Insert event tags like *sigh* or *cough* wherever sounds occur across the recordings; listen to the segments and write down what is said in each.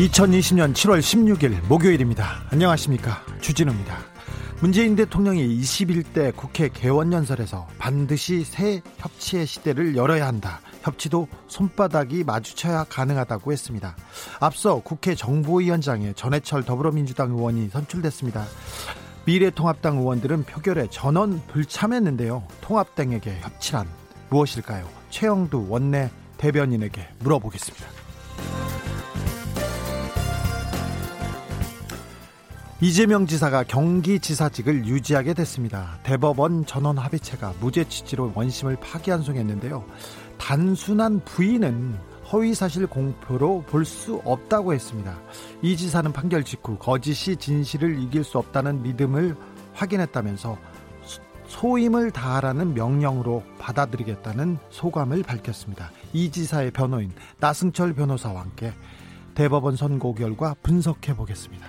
2020년 7월 16일 목요일입니다. 안녕하십니까. 주진우입니다. 문재인 대통령이 21대 국회 개원연설에서 반드시 새 협치의 시대를 열어야 한다. 협치도 손바닥이 마주쳐야 가능하다고 했습니다. 앞서 국회 정보위원장에 전해철 더불어민주당 의원이 선출됐습니다. 미래통합당 의원들은 표결에 전원 불참했는데요. 통합당에게 협치란 무엇일까요? 최영두 원내 대변인에게 물어보겠습니다. 이재명 지사가 경기지사직을 유지하게 됐습니다. 대법원 전원 합의체가 무죄 취지로 원심을 파기환송했는데요. 단순한 부인은 허위사실 공표로 볼 수 없다고 했습니다. 이 지사는 판결 직후 거짓이 진실을 이길 수 없다는 믿음을 확인했다면서 소임을 다하라는 명령으로 받아들이겠다는 소감을 밝혔습니다. 이 지사의 변호인 나승철 변호사와 함께 대법원 선고 결과 분석해 보겠습니다.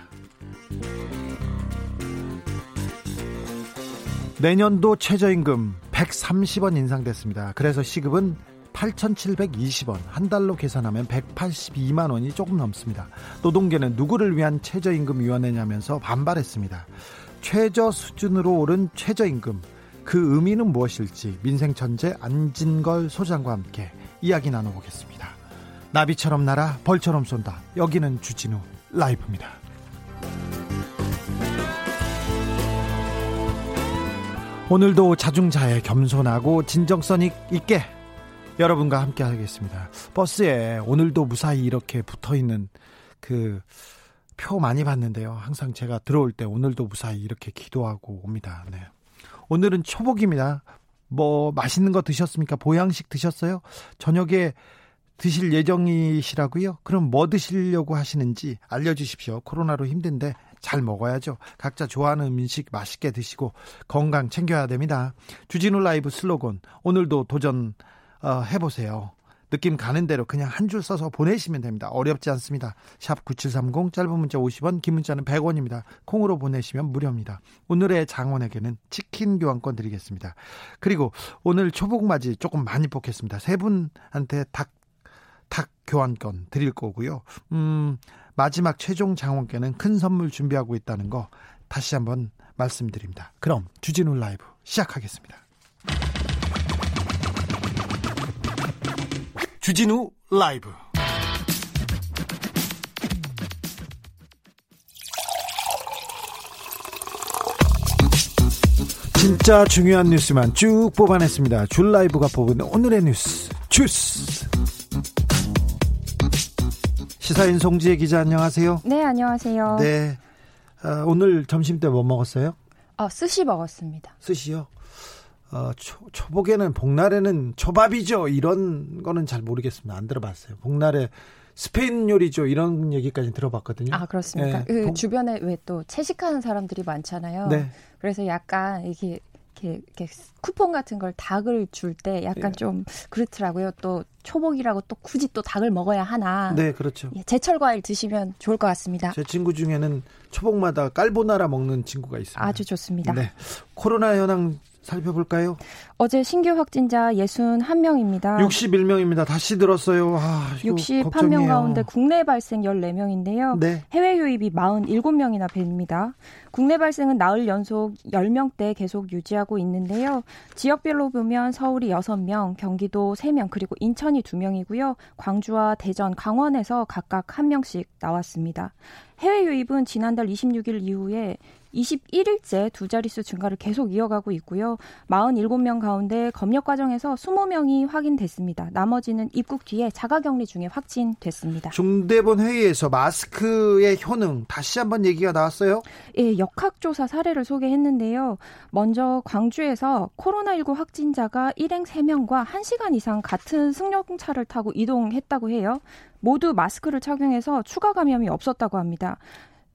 내년도 최저임금 130원 인상됐습니다. 그래서 시급은 8,720원, 한 달로 계산하면 182만 원이 조금 넘습니다. 노동계는 누구를 위한 최저임금위원회냐면서 반발했습니다. 최저 수준으로 오른 최저임금, 그 의미는 무엇일지 민생천재 안진걸 소장과 함께 이야기 나눠보겠습니다. 나비처럼 날아 벌처럼 쏜다. 여기는 주진우 라이브입니다. 오늘도 자중자애 겸손하고 진정성 있게 여러분과 함께 하겠습니다. 버스에 오늘도 무사히 이렇게 붙어 있는 그 표 많이 봤는데요. 항상 제가 들어올 때 오늘도 무사히 이렇게 기도하고 옵니다. 네. 오늘은 초복입니다. 뭐 맛있는 거 드셨습니까? 보양식 드셨어요? 저녁에 드실 예정이시라고요? 그럼 뭐 드시려고 하시는지 알려주십시오. 코로나로 힘든데 잘 먹어야죠. 각자 좋아하는 음식 맛있게 드시고 건강 챙겨야 됩니다. 주진우 라이브 슬로건 오늘도 도전 어, 해보세요. 느낌 가는 대로 그냥 한 줄 써서 보내시면 됩니다. 어렵지 않습니다. 샵 9730 짧은 문자 50원 긴 문자는 100원입니다. 콩으로 보내시면 무료입니다. 오늘의 장원에게는 치킨 교환권 드리겠습니다. 그리고 오늘 초복맞이 조금 많이 뽑겠습니다. 세 분한테 닭, 닭 교환권 드릴 거고요. 음, 마지막 최종 장원께는 큰 선물 준비하고 있다는 거 다시 한번 말씀드립니다. 그럼 주진우 라이브 시작하겠습니다. 주진우 라이브 진짜 중요한 뉴스만 쭉 뽑아냈습니다. 줄 라이브가 뽑은 오늘의 뉴스 주스 시사인 송지혜 기자 안녕하세요. 네 안녕하세요. 네 어, 오늘 점심 때 뭐 먹었어요? 어 스시 먹었습니다. 스시요? 어, 초, 초복에는 복날에는 초밥이죠. 이런 거는 잘 모르겠습니다. 안 들어봤어요. 복날에 스페인 요리죠. 이런 얘기까지 들어봤거든요. 아 그렇습니까? 네. 그 복... 주변에 왜 또 채식하는 사람들이 많잖아요. 네. 그래서 약간 이게 이렇게, 이렇게 쿠폰 같은 걸 닭을 줄 때 약간 네. 좀 그렇더라고요. 또 초복이라고 또 굳이 또 닭을 먹어야 하나. 네, 그렇죠. 예, 제철 과일 드시면 좋을 것 같습니다. 제 친구 중에는 초복마다 깔보나라 먹는 친구가 있습니다. 아주 좋습니다. 네. 코로나 현황 살펴볼까요? 어제 신규 확진자 61명입니다. 61명입니다. 다시 들었어요. 아, 61명 걱정이에요. 가운데 국내 발생 14명인데요. 네. 해외 유입이 47명이나 뵙니다. 국내 발생은 나흘 연속 10명대 계속 유지하고 있는데요. 지역별로 보면 서울이 6명, 경기도 3명, 그리고 인천이 2명이고요. 광주와 대전, 강원에서 각각 1명씩 나왔습니다. 해외 유입은 지난달 26일 이후에 21일째 두 자릿수 증가를 계속 이어가고 있고요. 47명 가운데 검역 과정에서 20명이 확인됐습니다. 나머지는 입국 뒤에 자가격리 중에 확진됐습니다. 중대본 회의에서 마스크의 효능 다시 한번 얘기가 나왔어요? 예, 역학조사 사례를 소개했는데요. 먼저 광주에서 코로나19 확진자가 일행 3명과 1시간 이상 같은 승용차를 타고 이동했다고 해요. 모두 마스크를 착용해서 추가 감염이 없었다고 합니다.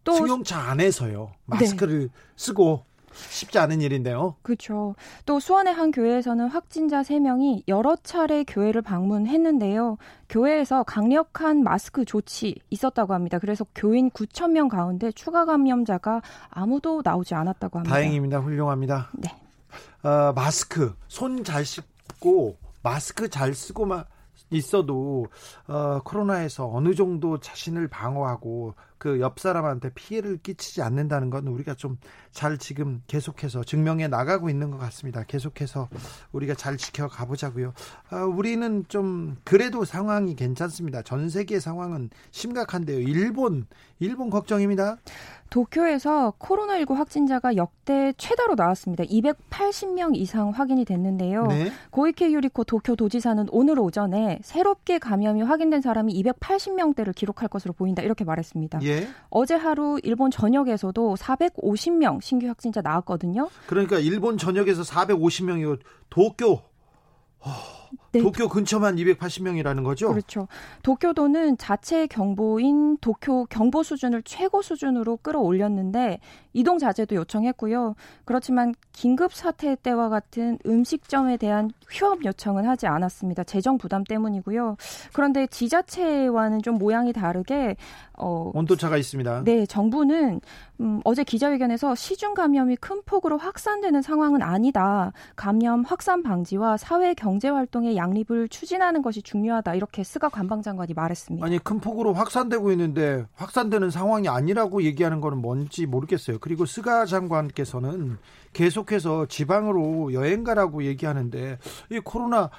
또 승용차 안에서요. 마스크를 네. 쓰고 쉽지 않은 일인데요. 그렇죠. 또 수원의 한 교회에서는 확진자 3명이 여러 차례 교회를 방문했는데요. 교회에서 강력한 마스크 조치 있었다고 합니다. 그래서 교인 9천 명 가운데 추가 감염자가 아무도 나오지 않았다고 합니다. 다행입니다. 훌륭합니다. 네. 어, 마스크 손 잘 씻고 마스크 잘 쓰고만 있어도 어, 코로나에서 어느 정도 자신을 방어하고 그 옆 사람한테 피해를 끼치지 않는다는 건 우리가 좀 잘 지금 계속해서 증명해 나가고 있는 것 같습니다. 계속해서 우리가 잘 지켜가 보자고요. 아, 우리는 좀 그래도 상황이 괜찮습니다. 전 세계 상황은 심각한데요. 일본 일본 걱정입니다. 도쿄에서 코로나19 확진자가 역대 최다로 나왔습니다. 280명 이상 확인이 됐는데요. 네. 고이케 유리코 도쿄 도지사는 오늘 오전에 새롭게 감염이 확인된 사람이 280명대를 기록할 것으로 보인다 이렇게 말했습니다. 예. 어제 하루 일본 전역에서도 450명 신규 확진자 나왔거든요. 그러니까 일본 전역에서 450명이고 도쿄 네. 도쿄 근처만 280명이라는 거죠? 그렇죠. 도쿄도는 자체 경보인 도쿄 경보 수준을 최고 수준으로 끌어올렸는데 이동 자제도 요청했고요. 그렇지만 긴급 사태 때와 같은 음식점에 대한 휴업 요청은 하지 않았습니다. 재정 부담 때문이고요. 그런데 지자체와는 좀 모양이 다르게 어, 온도차가 있습니다. 네, 정부는 음, 어제 기자회견에서 시중 감염이 큰 폭으로 확산되는 상황은 아니다. 감염 확산 방지와 사회 경제 활동의 양립을 추진하는 것이 중요하다. 이렇게 스가 관방장관이 말했습니다. 아니 큰 폭으로 확산되고 있는데 확산되는 상황이 아니라고 얘기하는 거는 뭔지 모르겠어요. 그리고 스가 장관께서는 계속해서 지방으로 여행 가라고 얘기하는데 이 코로나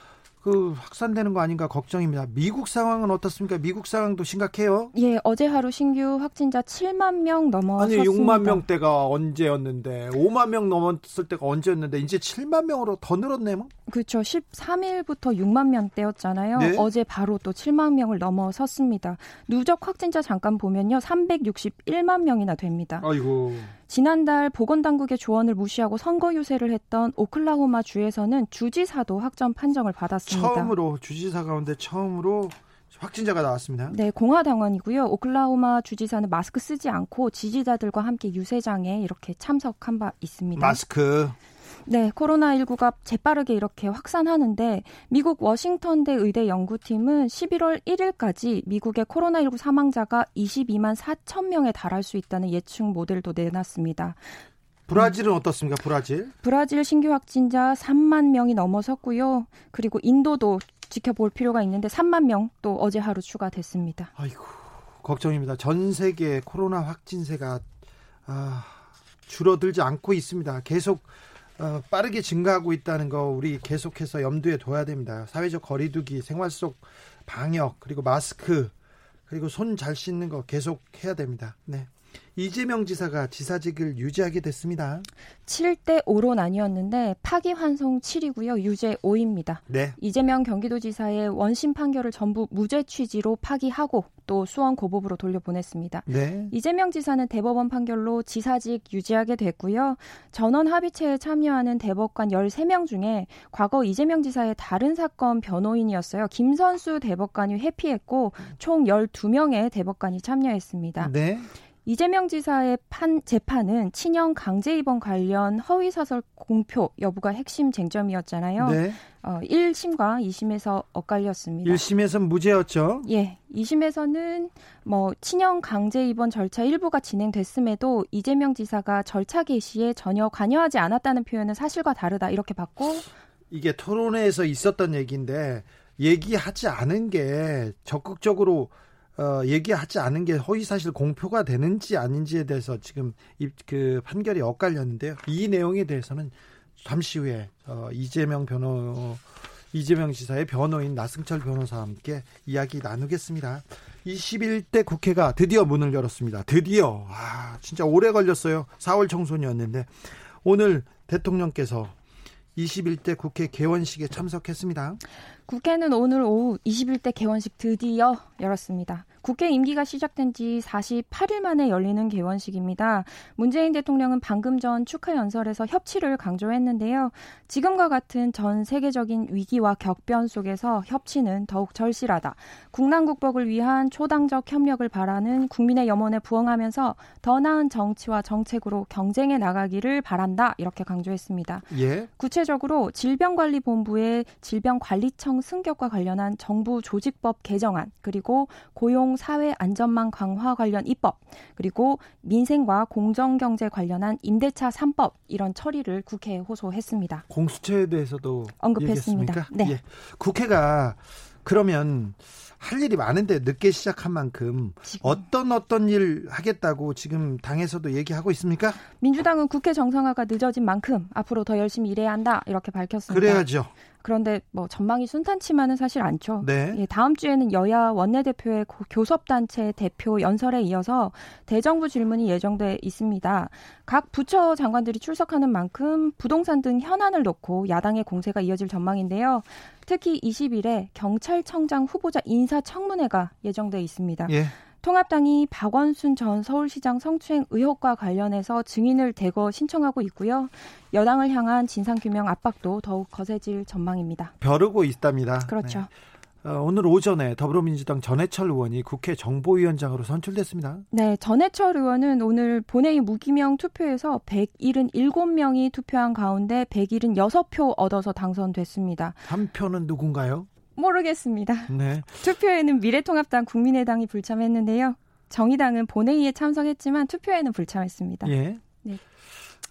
그 확산되는 거 아닌가 걱정입니다. 미국 상황은 어떻습니까? 미국 상황도 심각해요. 예, 어제 하루 신규 확진자 7만 명 넘어섰습니다. 아니 6만 명대가 언제였는데 5만 명 넘었을 때가 언제였는데 이제 7만 명으로 더 늘었네요. 그렇죠. 13일부터 6만 명대였잖아요. 네? 어제 바로 또 7만 명을 넘어섰습니다. 누적 확진자 잠깐 보면요. 361만 명이나 됩니다. 아이고. 지난달 보건당국의 조언을 무시하고 선거 유세를 했던 오클라호마 주에서는 주지사도 확정 판정을 받았습니다. 처음으로 주지사 가운데 처음으로 확진자가 나왔습니다. 네, 공화당원이고요. 오클라호마 주지사는 마스크 쓰지 않고 지지자들과 함께 유세장에 이렇게 참석한 바 있습니다. 마스크. 네, 코로나19가 재빠르게 이렇게 확산하는데 미국 워싱턴대 의대 연구팀은 11월 1일까지 미국의 코로나19 사망자가 22만 4천 명에 달할 수 있다는 예측 모델도 내놨습니다. 브라질은 어떻습니까? 브라질? 브라질 신규 확진자 3만 명이 넘어섰고요. 그리고 인도도 지켜볼 필요가 있는데 3만 명 또 어제 하루 추가됐습니다. 아이고 걱정입니다. 전 세계 코로나 확진세가 아, 줄어들지 않고 있습니다. 계속 어, 빠르게 증가하고 있다는 거 우리 계속해서 염두에 둬야 됩니다. 사회적 거리두기, 생활 속 방역, 그리고 마스크, 그리고 손 잘 씻는 거 계속 해야 됩니다. 네. 이재명 지사가 지사직을 유지하게 됐습니다. 7대 5로 나뉘었는데 파기환송 7이고요. 유죄 5입니다. 네. 이재명 경기도지사의 원심 판결을 전부 무죄 취지로 파기하고 또 수원 고법으로 돌려보냈습니다. 네. 이재명 지사는 대법원 판결로 지사직 유지하게 됐고요. 전원 합의체에 참여하는 대법관 13명 중에 과거 이재명 지사의 다른 사건 변호인이었어요. 김선수 대법관이 회피했고 총 12명의 대법관이 참여했습니다. 네. 이재명 지사의 판, 재판은 친형 강제 입원 관련 허위 사설 공표 여부가 핵심 쟁점이었잖아요. 네. 어, 1심과 2심에서 엇갈렸습니다. 1심에서는 무죄였죠? 예. 2심에서는 뭐 친형 강제 입원 절차 일부가 진행됐음에도 이재명 지사가 절차 개시에 전혀 관여하지 않았다는 표현은 사실과 다르다 이렇게 봤고 이게 토론회에서 있었던 얘기인데 얘기하지 않은 게 적극적으로 어, 얘기하지 않은 게 허위사실 공표가 되는지 아닌지에 대해서 지금 이, 그 판결이 엇갈렸는데요. 이 내용에 대해서는 잠시 후에 어, 이재명 변호 이재명 지사의 변호인 나승철 변호사와 함께 이야기 나누겠습니다. 21대 국회가 드디어 문을 열었습니다. 드디어. 아, 진짜 오래 걸렸어요. 4월 청소년이었는데 오늘 대통령께서 21대 국회 개원식에 참석했습니다. 국회는 오늘 오후 21대 개원식 드디어 열었습니다. 국회 임기가 시작된 지 48일 만에 열리는 개원식입니다. 문재인 대통령은 방금 전 축하 연설에서 협치를 강조했는데요. 지금과 같은 전 세계적인 위기와 격변 속에서 협치는 더욱 절실하다. 국난국복을 위한 초당적 협력을 바라는 국민의 염원에 부응하면서 더 나은 정치와 정책으로 경쟁해 나가기를 바란다. 이렇게 강조했습니다. 예. 구체적으로 질병관리본부의 질병관리청 승격과 관련한 정부 조직법 개정안 그리고 고용 사회 안전망 강화 관련 입법, 그리고 민생과 공정 경제 관련한 임대차 3법 이런 처리를 국회에 호소했습니다. 공수처에 대해서도 언급했습니다. 얘기했습니까? 네. 예. 국회가 그러면 할 일이 많은데 늦게 시작한 만큼 어떤 어떤 일 하겠다고 지금 당에서도 얘기하고 있습니까? 민주당은 국회 정상화가 늦어진 만큼 앞으로 더 열심히 일해야 한다 이렇게 밝혔습니다. 그래야죠. 그런데 뭐 전망이 순탄치만은 사실 않죠. 네. 예, 다음 주에는 여야 원내대표의 교섭단체 대표 연설에 이어서 대정부 질문이 예정돼 있습니다. 각 부처 장관들이 출석하는 만큼 부동산 등 현안을 놓고 야당의 공세가 이어질 전망인데요. 특히 20일에 경찰청장 후보자 인사청문회가 예정돼 있습니다. 예. 통합당이 박원순 전 서울시장 성추행 의혹과 관련해서 증인을 대거 신청하고 있고요. 여당을 향한 진상규명 압박도 더욱 거세질 전망입니다. 벼르고 있답니다. 그렇죠. 네. 어, 오늘 오전에 더불어민주당 전해철 의원이 국회 정보위원장으로 선출됐습니다. 네, 전해철 의원은 오늘 본회의 무기명 투표에서 177명이 투표한 가운데 176표 얻어서 당선됐습니다. 한 표는 누군가요? 모르겠습니다. 네. 투표에는 미래통합당 국민의당이 불참했는데요. 정의당은 본회의에 참석했지만 투표에는 불참했습니다. 예. 네.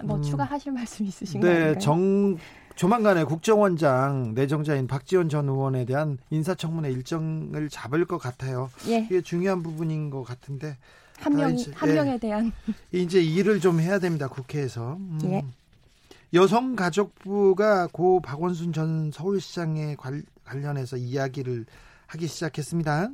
뭐 음, 추가하실 말씀 있으신가요? 네, 정 조만간에 국정원장 내정자인 박지원 전 의원에 대한 인사청문회 일정을 잡을 것 같아요. 예. 이게 중요한 부분인 것 같은데 한 명, 한 예. 명에 대한 이제 일을 좀 해야 됩니다. 국회에서. 음. 예. 여성가족부가 고 박원순 전 서울시장에 관, 관련해서 이야기를 하기 시작했습니다.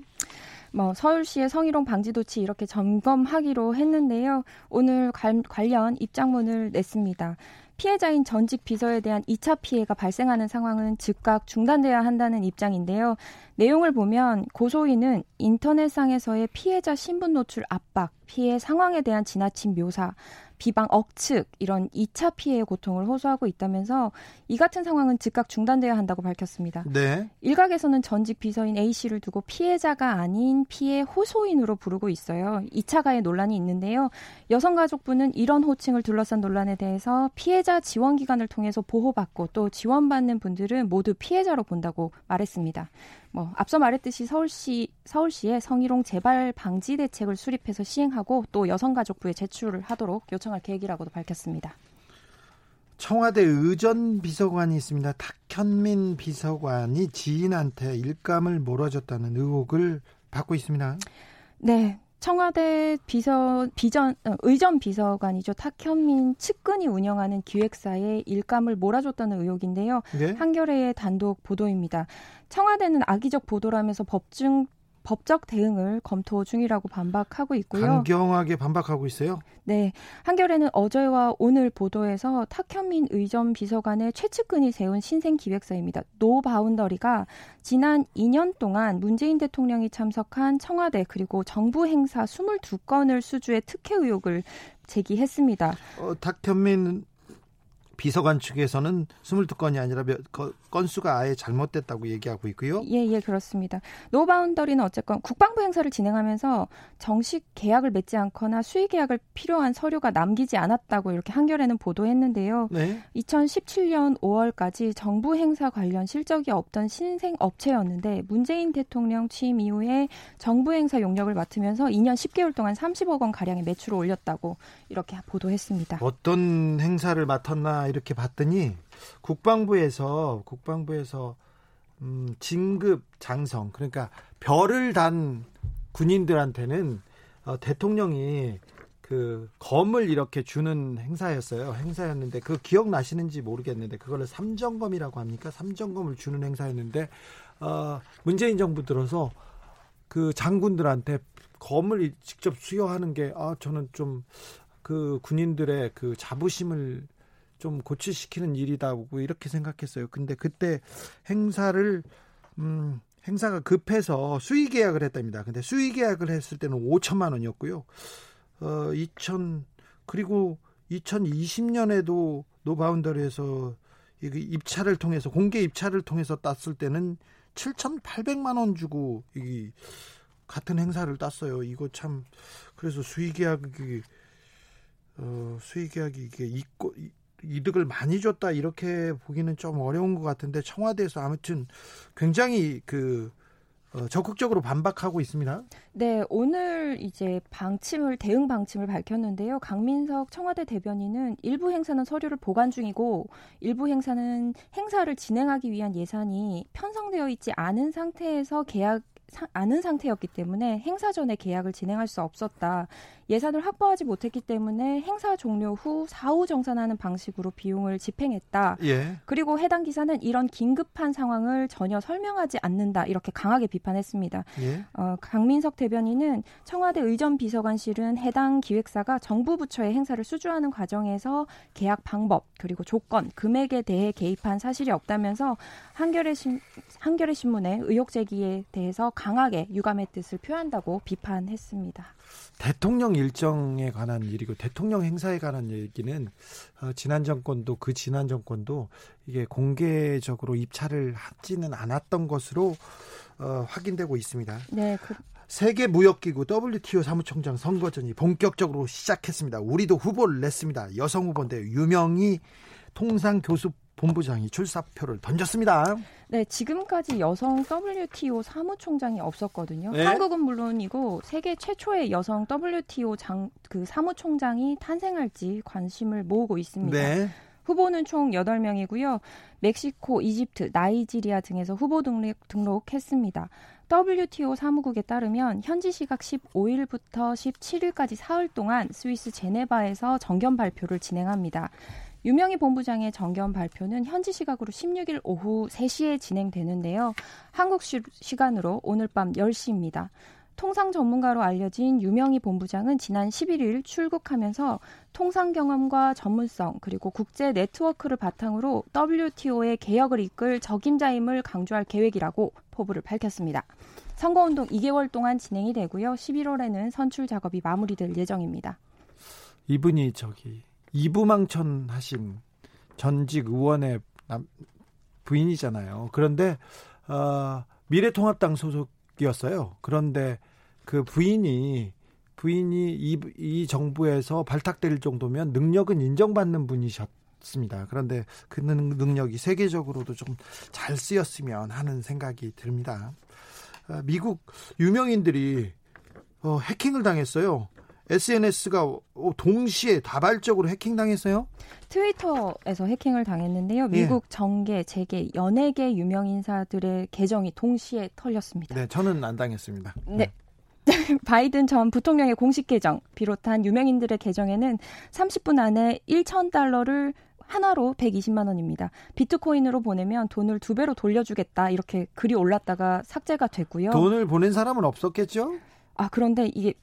뭐 서울시의 성희롱 방지 조치 이렇게 점검하기로 했는데요. 오늘 관, 관련 입장문을 냈습니다. 피해자인 전직 비서에 대한 2차 피해가 발생하는 상황은 즉각 중단돼야 한다는 입장인데요. 내용을 보면 고소인은 인터넷상에서의 피해자 신분 노출 압박, 피해 상황에 대한 지나친 묘사, 비방 억측 이런 2차 피해의 고통을 호소하고 있다면서 이 같은 상황은 즉각 중단돼야 한다고 밝혔습니다. 네. 일각에서는 전직 비서인 A 씨를 두고 피해자가 아닌 피해 호소인으로 부르고 있어요. 2차 가해 논란이 있는데요. 여성가족부는 이런 호칭을 둘러싼 논란에 대해서 피해자 지원 기관을 통해서 보호받고 또 지원받는 분들은 모두 피해자로 본다고 말했습니다. 뭐 앞서 말했듯이 서울시 서울시에 성희롱 재발 방지 대책을 수립해서 시행하고 또 여성가족부에 제출을 하도록 요청할 계획이라고도 밝혔습니다. 청와대 의전 비서관이 있습니다. 탁현민 비서관이 지인한테 일감을 몰아줬다는 의혹을 받고 있습니다. 네, 청와대 비서 비전 어, 의전 비서관이죠 탁현민 측근이 운영하는 기획사에 일감을 몰아줬다는 의혹인데요. 네? 한겨레의 단독 보도입니다. 청와대는 악의적 보도라면서 법중 법적 대응을 검토 중이라고 반박하고 있고요. 강경하게 반박하고 있어요. 네. 한겨레는 어제와 오늘 보도에서 탁현민 의전 비서관의 최측근이 세운 신생 기획사입니다. 노 바운더리가 지난 2년 동안 문재인 대통령이 참석한 청와대 그리고 정부 행사 22건을 수주해 특혜 의혹을 제기했습니다. 어, 탁현민 비서관 측에서는 22건이 아니라 몇, 건수가 아예 잘못됐다고 얘기하고 있고요. 예, 예, 그렇습니다. 노바운더리는 어쨌건 국방부 행사를 진행하면서 정식 계약을 맺지 않거나 수의 계약을 필요한 서류가 남기지 않았다고 이렇게 한겨레는 보도했는데요. 네. 2017년 5월까지 정부 행사 관련 실적이 없던 신생 업체였는데 문재인 대통령 취임 이후에 정부 행사 용역을 맡으면서 2년 10개월 동안 30억 원 가량의 매출을 올렸다고 이렇게 보도했습니다. 어떤 행사를 맡았나 이렇게 봤더니 국방부에서 국방부에서 음, 진급 장성 그러니까 별을 단 군인들한테는 어, 대통령이 그 검을 이렇게 주는 행사였어요. 행사였는데 그 기억 나시는지 모르겠는데 그거를 삼정검이라고 합니까? 삼정검을 주는 행사였는데 어, 문재인 정부 들어서 그 장군들한테 검을 직접 수여하는 게 아 저는 좀 그 군인들의 그 자부심을 좀 고취시키는 일이다고 이렇게 생각했어요. 근데 그때 행사를 음 행사가 급해서 수의 계약을 했답니다. 근데 수의 계약을 했을 때는 5천만 원이었고요. 어 2000 그리고 2020년에도 노바운더리에서 입찰을 통해서 공개 입찰을 통해서 땄을 때는 7,800만 원 주고 이 같은 행사를 땄어요. 이거 참 그래서 수의 계약이 어 수의 계약이 이게 있고 이득을 많이 줬다 이렇게 보기는 좀 어려운 것 같은데 청와대에서 아무튼 굉장히 그 어, 적극적으로 반박하고 있습니다. 네, 오늘 이제 방침을 대응 방침을 밝혔는데요. 강민석 청와대 대변인은 일부 행사는 서류를 보관 중이고 일부 행사는 행사를 진행하기 위한 예산이 편성되어 있지 않은 상태에서 계약 아는 상태였기 때문에 행사 전에 계약을 진행할 수 없었다. 예산을 확보하지 못했기 때문에 행사 종료 후 사후 정산하는 방식으로 비용을 집행했다. 예. 그리고 해당 기사는 이런 긴급한 상황을 전혀 설명하지 않는다. 이렇게 강하게 비판했습니다. 예. 어, 강민석 대변인은 청와대 의전 비서관실은 해당 기획사가 정부 부처의 행사를 수주하는 과정에서 계약 방법 그리고 조건, 금액에 대해 개입한 사실이 없다면서 한겨레, 신, 한겨레 신문의 의혹 제기에 대해서 강하게 유감의 뜻을 표한다고 비판했습니다. 대통령 일정에 관한 일이고 대통령 행사에 관한 얘기는 어, 지난 정권도 그 지난 정권도 이게 공개적으로 입찰을 하지는 않았던 것으로 어, 확인되고 있습니다. 네. 그... 세계 무역기구 WTO 사무총장 선거전이 본격적으로 시작했습니다. 우리도 후보를 냈습니다. 여성 후보인데 유명희 통상 교수 본부장이 출사표를 던졌습니다. 네, 지금까지 여성 WTO 사무총장이 없었거든요. 네? 한국은 물론이고 세계 최초의 여성 WTO 장, 그 사무총장이 탄생할지 관심을 모으고 있습니다. 네. 후보는 총 8명이고요. 멕시코, 이집트, 나이지리아 등에서 후보 등록, 등록했습니다. WTO 사무국에 따르면 현지 시각 15일부터 17일까지 사흘 동안 스위스 제네바에서 정견 발표를 진행합니다. 유명희 본부장의 정견 발표는 현지 시각으로 16일 오후 3시에 진행되는데요. 한국 시, 간으로 오늘 밤 10시입니다. 통상 전문가로 알려진 유명희 본부장은 지난 11일 출국하면서 통상 경험과 전문성 그리고 국제 네트워크를 바탕으로 WTO의 개혁을 이끌 적임자임을 강조할 계획이라고 포부를 밝혔습니다. 선거운동 2개월 동안 진행이 되고요. 11월에는 선출 작업이 마무리될 예정입니다. 이분이 저기 이부망천 하신 전직 의원의 남, 부인이잖아요. 그런데 어, 미래통합당 소속이었어요. 그런데 그 부인이 부인이 이, 이 정부에서 발탁될 정도면 능력은 인정받는 분이셨습니다. 그런데 그 능력이 세계적으로도 좀 잘 쓰였으면 하는 생각이 듭니다. 어, 미국 유명인들이 어, 해킹을 당했어요. SNS가 동시에 다발적으로 해킹당했어요? 트위터에서 해킹을 당했는데요. 예. 미국 예. 정계, 재계, 연예계 유명 인사들의 계정이 동시에 털렸습니다. 네, 저는 안 당했습니다. 네. 네. *laughs* 바이든 전 부통령의 공식 계정 비롯한 유명인들의 계정에는 30분 안에 1,000달러를 하나로 120만 원입니다. 비트코인으로 보내면 돈을 두 배로 돌려주겠다 이렇게 글이 올랐다가 삭제가 됐고요. 돈을 보낸 사람은 없었겠죠? 아 그런데 이게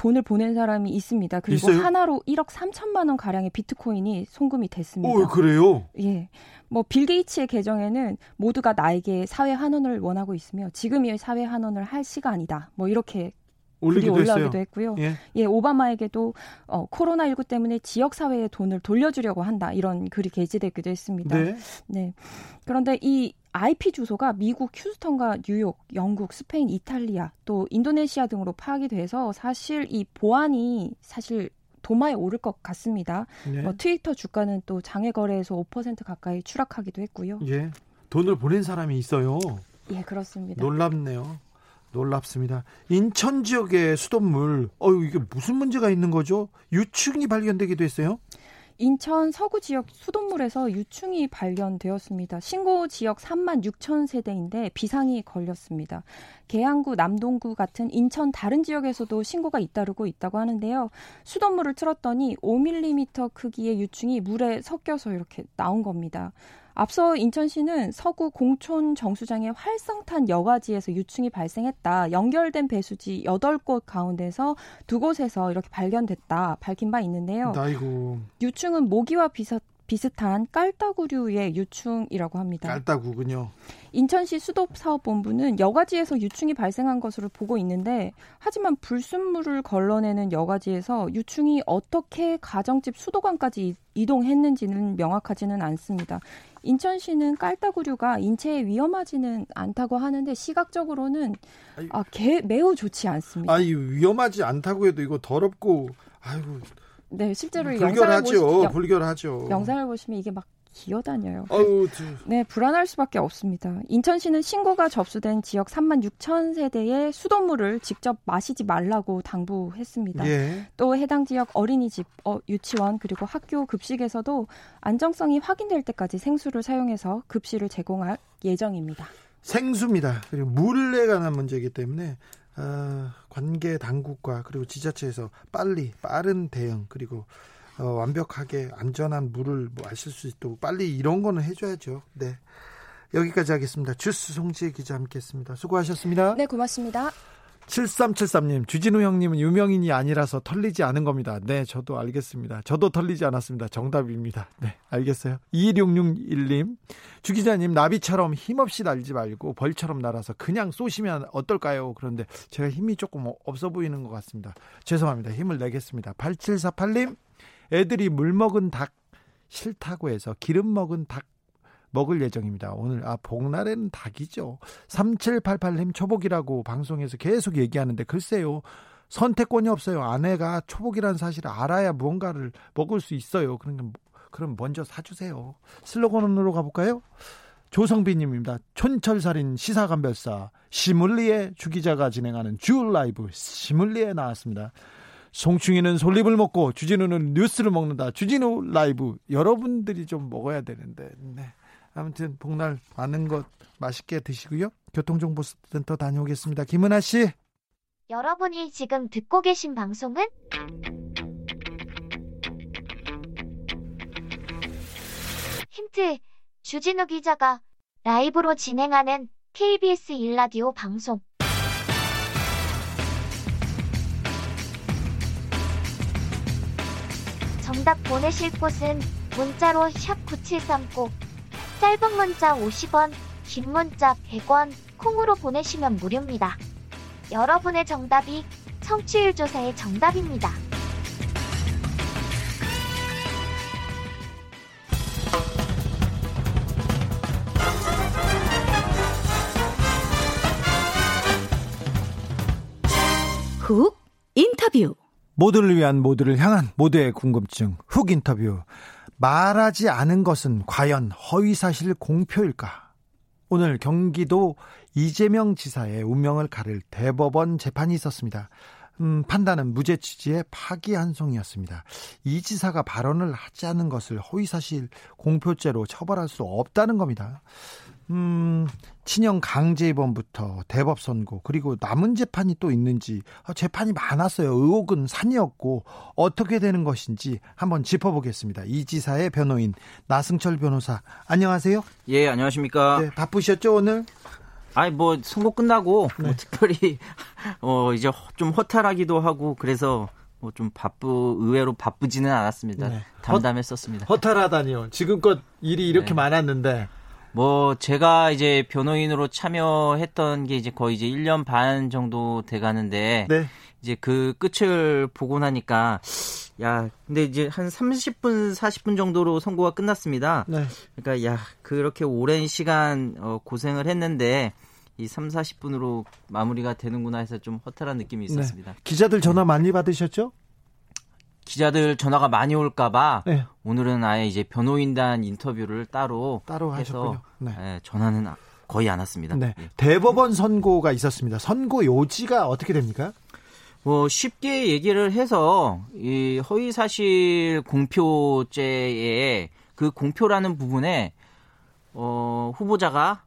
돈을 보낸 사람이 있습니다. 그리고 있어요? 하나로 1억 3천만 원 가량의 비트코인이 송금이 됐습니다. 어, 그래요? 예. 뭐 빌 게이츠의 계정에는 모두가 나에게 사회 환원을 원하고 있으며 지금이 사회 환원을 할 시간이다. 뭐 이렇게 글이 올라오기도. 했고요. 예. 예, 오바마에게도 어, 코로나19 때문에 지역 사회에 돈을 돌려주려고 한다. 이런 글이 게재되기도 했습니다. 네. 네. 그런데 이 IP 주소가 미국 휴스턴과 뉴욕, 영국, 스페인, 이탈리아, 또 인도네시아 등으로 파악이 돼서 사실 이 보안이 사실 도마에 오를 것 같습니다. 네. 어, 트위터 주가는 또 장외 거래에서 5% 가까이 추락하기도 했고요. 예. 돈을 보낸 사람이 있어요. 예, 그렇습니다. 놀랍네요. 놀랍습니다. 인천 지역의 수돗물, 어유 이게 무슨 문제가 있는 거죠? 유충이 발견되기도 했어요? 인천 서구 지역 수돗물에서 유충이 발견되었습니다. 신고 지역 3만 6천 세대인데 비상이 걸렸습니다. 계양구, 남동구 같은 인천 다른 지역에서도 신고가 잇따르고 있다고 하는데요. 수돗물을 틀었더니 5mm 크기의 유충이 물에 섞여서 이렇게 나온 겁니다. 앞서 인천시는 서구 공촌 정수장의 활성탄 여과지에서 유충이 발생했다. 연결된 배수지 8곳 가운데서 두 곳에서 이렇게 발견됐다. 밝힌 바 있는데요. 아이고. 유충은 모기와 비슷 비슷한 깔따구류의 유충이라고 합니다. 깔따구군요. 인천시 수도사업본부는 여가지에서 유충이 발생한 것으로 보고 있는데 하지만 불순물을 걸러내는 여가지에서 유충이 어떻게 가정집 수도관까지 이동했는지는 명확하지는 않습니다. 인천시는 깔따구류가 인체에 위험하지는 않다고 하는데 시각적으로는 아, 개, 매우 좋지 않습니다. 아 이 위험하지 않다고 해도 이거 더럽고 아이고 네, 실제로 불결하죠. 영상을 보시, 불결하죠. 영상을 보시면 이게 막 기어다녀요. 아유, 저... 네, 불안할 수밖에 없습니다. 인천시는 신고가 접수된 지역 3만 6천 세대의 수돗물을 직접 마시지 말라고 당부했습니다. 예. 또 해당 지역 어린이집, 어, 유치원 그리고 학교 급식에서도 안정성이 확인될 때까지 생수를 사용해서 급식을 제공할 예정입니다. 생수입니다. 그리고 물에 관한 문제이기 때문에 어, 관계 당국과 그리고 지자체에서 빨리 빠른 대응 그리고 어, 완벽하게 안전한 물을 뭐 마실 수 있도록 빨리 이런 거는 해줘야죠. 네. 여기까지 하겠습니다. 주스 송지혜 기자 함께했습니다. 수고하셨습니다. 네, 고맙습니다. 7373님, 주진우 형님은 유명인이 아니라서 털리지 않은 겁니다. 네, 저도 알겠습니다. 저도 털리지 않았습니다. 정답입니다. 네, 알겠어요. 2661님, 주기자님, 나비처럼 힘없이 날지 말고 벌처럼 날아서 그냥 쏘시면 어떨까요? 그런데 제가 힘이 조금 없어 보이는 것 같습니다. 죄송합니다. 힘을 내겠습니다. 8748님, 애들이 물 먹은 닭 싫다고 해서 기름 먹은 닭 먹을 예정입니다. 오늘 아 복날에는 닭이죠. 3788님 초복이라고 방송에서 계속 얘기하는데 글쎄요. 선택권이 없어요. 아내가 초복이라는 사실을 알아야 무언가를 먹을 수 있어요. 그러니까 그럼 먼저 사주세요. 슬로건으로 가볼까요? 조성빈님입니다. 촌철살인 시사감별사 시물리의 주기자가 진행하는 주 라이브 시물리에 나왔습니다. 송충이는 솔잎을 먹고 주진우는 뉴스를 먹는다. 주진우 라이브 여러분들이 좀 먹어야 되는데. 네. 아무튼 복날 많은 것 맛있게 드시고요. 교통정보센터 다녀오겠습니다. 김은아 씨. 여러분이 지금 듣고 계신 방송은 힌트 주진우 기자가 라이브로 진행하는 KBS 일라디오 방송 정답 보내실 곳은 문자로 샵 9730 짧은 문자 50원, 긴 문자 100원, 콩으로 보내시면 무료입니다. 여러분의 정답이 청취율 조사의 정답입니다. 훅 인터뷰 모두를 위한 모두를 향한 모두의 궁금증 훅 인터뷰 말하지 않은 것은 과연 허위사실 공표일까? 오늘 경기도 이재명 지사의 운명을 가를 대법원 재판이 있었습니다. 음, 판단은 무죄 취지의 파기환송이었습니다. 이 지사가 발언을 하지 않은 것을 허위사실 공표죄로 처벌할 수 없다는 겁니다. 음, 친형 강제 입원부터 대법 선고 그리고 남은 재판이 또 있는지 아, 재판이 많았어요. 의혹은 산이었고 어떻게 되는 것인지 한번 짚어보겠습니다. 이 지사의 변호인 나승철 변호사 안녕하세요. 예 안녕하십니까. 네, 바쁘셨죠 오늘? 아니 뭐 선고 끝나고 뭐 네. 뭐 특별히 *laughs* 어 이제 좀 허탈하기도 하고 그래서 뭐 좀 바쁘 의외로 바쁘지는 않았습니다. 네. 담담했었습니다. 허, 탈하다니요 지금껏 일이 이렇게 네. 많았는데 뭐 제가 이제 변호인으로 참여했던 게 이제 거의 이제 1년 반 정도 돼 가는데 네. 이제 그 끝을 보고 나니까 야, 근데 이제 한 30분 40분 정도로 선고가 끝났습니다. 네. 그러니까 야, 그렇게 오랜 시간 어, 고생을 했는데 이 3, 40분으로 마무리가 되는구나 해서 좀 허탈한 느낌이 네. 있었습니다. 네. 기자들 전화 많이 받으셨죠? 기자들 전화가 많이 올까봐 네. 오늘은 아예 이제 변호인단 인터뷰를 따로 따로 해서 네. 네, 전화는 거의 안 왔습니다. 네. 예. 대법원 선고가 있었습니다. 선고 요지가 어떻게 됩니까? 뭐 쉽게 얘기를 해서 이 허위 사실 공표죄의 그 공표라는 부분에 어 후보자가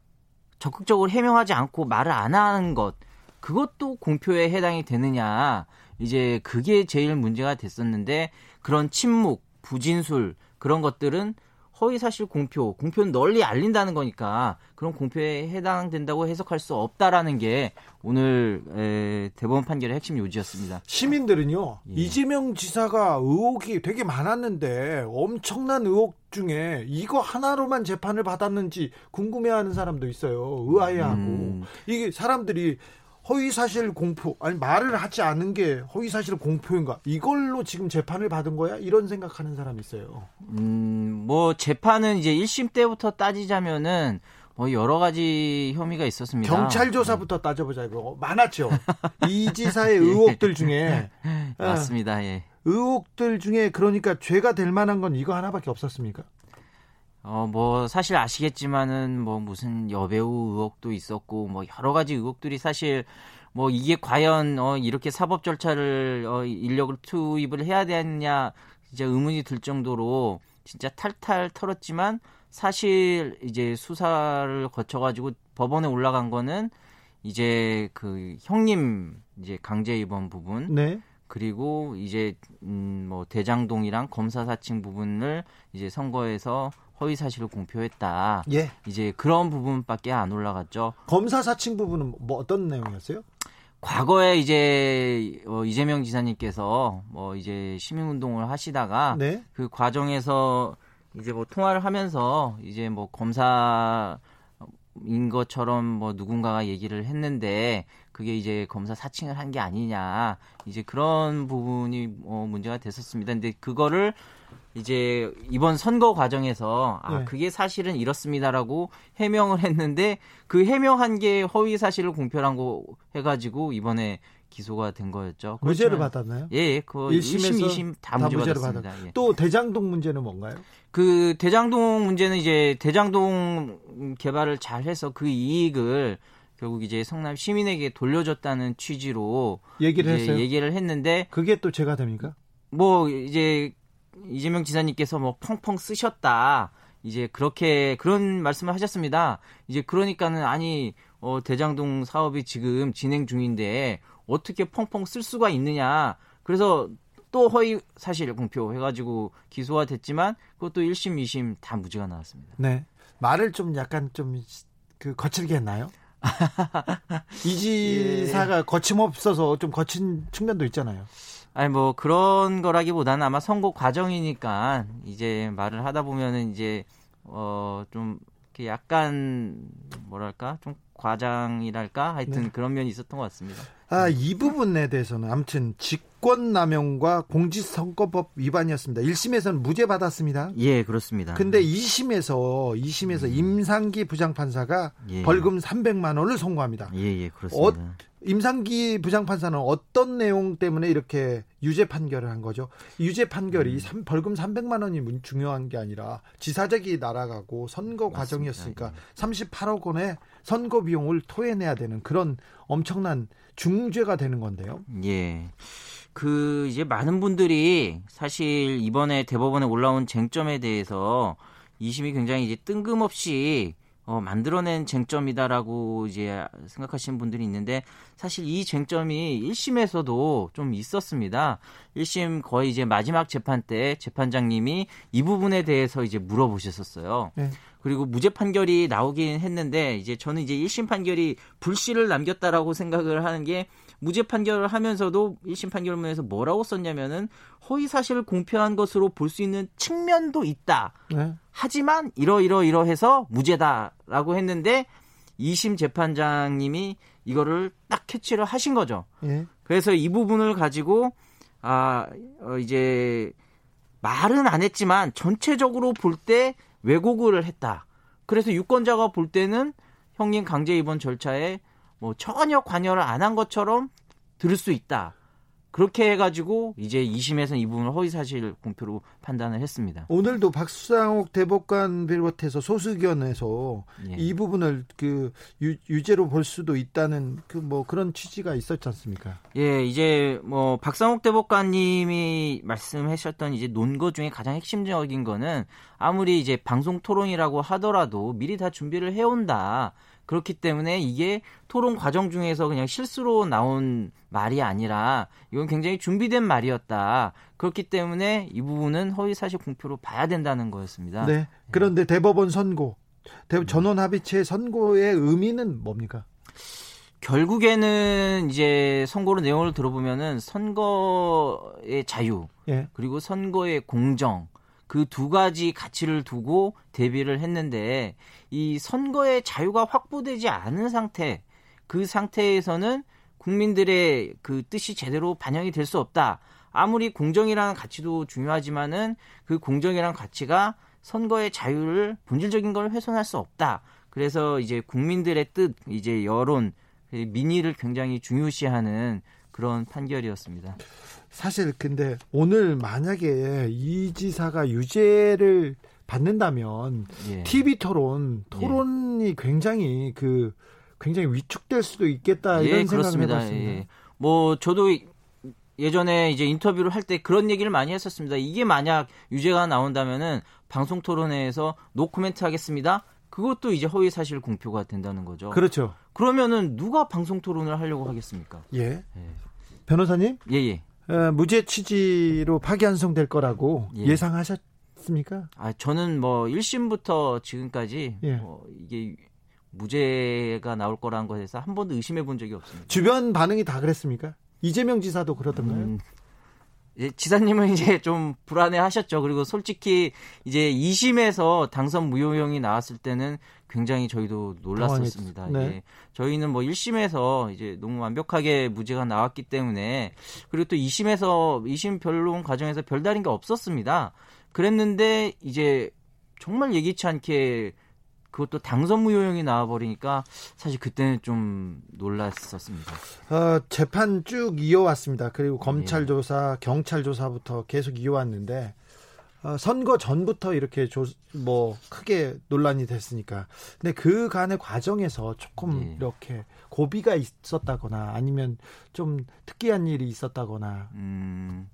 적극적으로 해명하지 않고 말을 안 하는 것 그것도 공표에 해당이 되느냐 이제 그게 제일 문제가 됐었는데 그런 침묵, 부진술 그런 것들은 허위 사실 공표, 공표는 널리 알린다는 거니까 그런 공표에 해당된다고 해석할 수 없다라는 게 오늘 에, 대법원 판결의 핵심 요지였습니다. 시민들은요 예. 이재명 지사가 의혹이 되게 많았는데 엄청난 의혹 중에 이거 하나로만 재판을 받았는지 궁금해하는 사람도 있어요. 의아해하고 음. 이게 사람들이 허위 사실 공표 아니 말을 하지 않은 게 허위 사실 공표인가 이걸로 지금 재판을 받은 거야 이런 생각하는 사람이 있어요. 음뭐 재판은 이제 1심 때부터 따지자면은 뭐 여러 가지 혐의가 있었습니다. 경찰 조사부터 따져보자 이거 많았죠. *laughs* 이 지사의 의혹들 중에 *laughs* 맞습니다. 예. 의혹들 중에 그러니까 죄가 될 만한 건 이거 하나밖에 없었습니까? 어, 뭐, 사실 아시겠지만은, 뭐, 무슨 여배우 의혹도 있었고, 뭐, 여러 가지 의혹들이 사실, 뭐, 이게 과연, 어, 이렇게 사법 절차를, 어, 인력을 투입을 해야 되느냐, 진짜 의문이 들 정도로, 진짜 탈탈 털었지만, 사실, 이제 수사를 거쳐가지고 법원에 올라간 거는, 이제 그 형님, 이제 강제 입원 부분. 네. 그리고 이제, 음, 뭐, 대장동이랑 검사 사칭 부분을 이제 선거에서 허위 사실을 공표했다. 예. 이제 그런 부분밖에 안 올라갔죠. 검사 사칭 부분은 뭐 어떤 내용이었어요? 과거에 이제 어, 이재명 지사님께서 뭐 이제 시민운동을 하시다가 네? 그 과정에서 이제 뭐 통화를 하면서 이제 뭐 검사인 것처럼 뭐 누군가가 얘기를 했는데 그게 이제 검사 사칭을 한 게 아니냐 이제 그런 부분이 어 문제가 됐었습니다. 근데 그거를 이제 이번 선거 과정에서 아 네. 그게 사실은 이렇습니다라고 해명을 했는데 그 해명한 게 허위 사실을 공표한 거 해가지고 이번에 기소가 된 거였죠. 무죄를 받았나요? 예, 예. 그 1심, 2심 다, 다 무죄 받았습니다. 예. 또 대장동 문제는 뭔가요? 그 대장동 문제는 이제 대장동 개발을 잘 해서 그 이익을 결국 이제 성남 시민에게 돌려줬다는 취지로 얘기를 했어요. 얘기를 했는데 그게 또 죄가 됩니까? 뭐 이제 이재명 지사님께서 뭐 펑펑 쓰셨다. 이제 그렇게 그런 말씀을 하셨습니다. 이제 그러니까는 아니 어 대장동 사업이 지금 진행 중인데 어떻게 펑펑 쓸 수가 있느냐. 그래서 또 허위 사실 공표 해가지고 기소가 됐지만 그것도 1심, 2심 다 무죄가 나왔습니다. 네. 말을 좀 약간 좀 그 거칠게 했나요? *laughs* 이 지사가 예. 거침없어서 좀 거친 측면도 있잖아요. 아니 뭐 그런 거라기보다는 아마 선거 과정이니까 이제 말을 하다 보면은 이제 어좀 약간 뭐랄까 좀 과장이랄까 하여튼 네. 그런 면이 있었던 것 같습니다. 아, 이 부분에 대해서는 아무튼 직권남용과 공직선거법 위반이었습니다. 1심에서는 무죄 받았습니다. 예, 그렇습니다. 근데 2심에서 2심에서 음. 임상기 부장판사가 예. 벌금 300만 원을 선고합니다. 예, 예, 그렇습니다. 어, 임상기 부장판사는 어떤 내용 때문에 이렇게 유죄 판결을 한 거죠? 유죄 판결이 음. 3, 벌금 300만 원이 중요한 게 아니라 지사적이 날아가고 선거 맞습니다. 과정이었으니까 예. 38억 원의 선거 비용을 토해내야 되는 그런 엄청난 중죄가 되는 건데요. 예. 그 이제 많은 분들이 사실 이번에 대법원에 올라온 쟁점에 대해서 이심이 굉장히 이제 뜬금없이 어, 만들어낸 쟁점이다라고 이제 생각하시는 분들이 있는데 사실 이 쟁점이 1심에서도 좀 있었습니다. 1심 거의 이제 마지막 재판 때 재판장님이 이 부분에 대해서 이제 물어보셨었어요. 네. 그리고 무죄 판결이 나오긴 했는데 이제 저는 이제 1심 판결이 불씨를 남겼다라고 생각을 하는 게 무죄 판결을 하면서도 1심 판결문에서 뭐라고 썼냐면은 허위 사실을 공표한 것으로 볼 수 있는 측면도 있다. 네. 하지만 이러이러이러해서 무죄다라고 했는데 2심 재판장님이 이거를 딱 캐치를 하신 거죠. 네. 그래서 이 부분을 가지고 아 어, 이제 말은 안 했지만 전체적으로 볼 때 왜곡을 했다. 그래서 유권자가 볼 때는 형님 강제 입원 절차에 뭐 전혀 관여를 안 한 것처럼 들을 수 있다. 그렇게 해가지고 이제 2심에서는 이 부분을 허위사실 공표로 판단을 했습니다. 오늘도 박수상옥 대법관 비롯해서 소수견에서 예. 이 부분을 그 유, 유죄로 볼 수도 있다는 그 뭐 그런 취지가 있었지 않습니까? 예, 이제 뭐 박상옥 대법관님이 말씀하셨던 이제 논거 중에 가장 핵심적인 거는 아무리 이제 방송 토론이라고 하더라도 미리 다 준비를 해온다. 그렇기 때문에 이게 토론 과정 중에서 그냥 실수로 나온 말이 아니라 이건 굉장히 준비된 말이었다. 그렇기 때문에 이 부분은 허위사실 공표로 봐야 된다는 거였습니다. 네. 그런데 대법원 선고, 전원 합의체 선고의 의미는 뭡니까? 결국에는 이제 선거로 내용을 들어보면은 선거의 자유 예. 그리고 선거의 공정 그 두 가지 가치를 두고 대비를 했는데 이 선거의 자유가 확보되지 않은 상태 그 상태에서는 국민들의 그 뜻이 제대로 반영이 될 수 없다. 아무리 공정이라는 가치도 중요하지만은 그 공정이라는 가치가 선거의 자유를 본질적인 걸 훼손할 수 없다. 그래서 이제 국민들의 뜻, 이제 여론, 민의를 굉장히 중요시하는 그런 판결이었습니다. 사실 근데 오늘 만약에 이 지사가 유죄를 받는다면 예. TV 토론 토론이 예. 굉장히 그 굉장히 위축될 수도 있겠다 이런 예, 생각을 해봤습니다. 예. 뭐 저도 예전에 이제 인터뷰를 할 때 그런 얘기를 많이 했었습니다. 이게 만약 유죄가 나온다면은 방송 토론회에서 노코멘트 하겠습니다. 그것도 이제 허위 사실 공표가 된다는 거죠. 그렇죠. 그러면은 누가 방송 토론을 하려고 하겠습니까? 예. 예. 변호사님? 예, 예. 어, 무죄 취지로 파기환송될 거라고 예. 상하셨습니까 아, 저는 뭐 1심부터 지금까지 예. 뭐 이게 무죄가 나올 거라는 것에서 한 번도 의심해 본 적이 없습니다. 주변 반응이 다 그랬습니까? 이재명 지사도 그러던가요? 음, 지사님은 이제 *laughs* 좀 불안해 하셨죠. 그리고 솔직히 이제 2심에서 당선 무효형이 나왔을 때는 굉장히 저희도 놀랐었습니다. 네. 예. 저희는 뭐 1심에서 이제 너무 완벽하게 무죄가 나왔기 때문에 그리고 또 2심에서 2심 변론 과정에서 별다른 게 없었습니다. 그랬는데 이제 정말 예기치 않게 그것도 당선 무효형이 나와버리니까 사실 그때는 좀 놀랐었습니다. 어, 재판 쭉 이어왔습니다. 그리고 검찰 예. 조사, 경찰 조사부터 계속 이어왔는데 어, 선거 전부터 이렇게 조, 뭐 크게 논란이 됐으니까. 근데 그 간의 과정에서 조금 예. 이렇게 고비가 있었다거나 아니면 좀 특이한 일이 있었다거나. 음,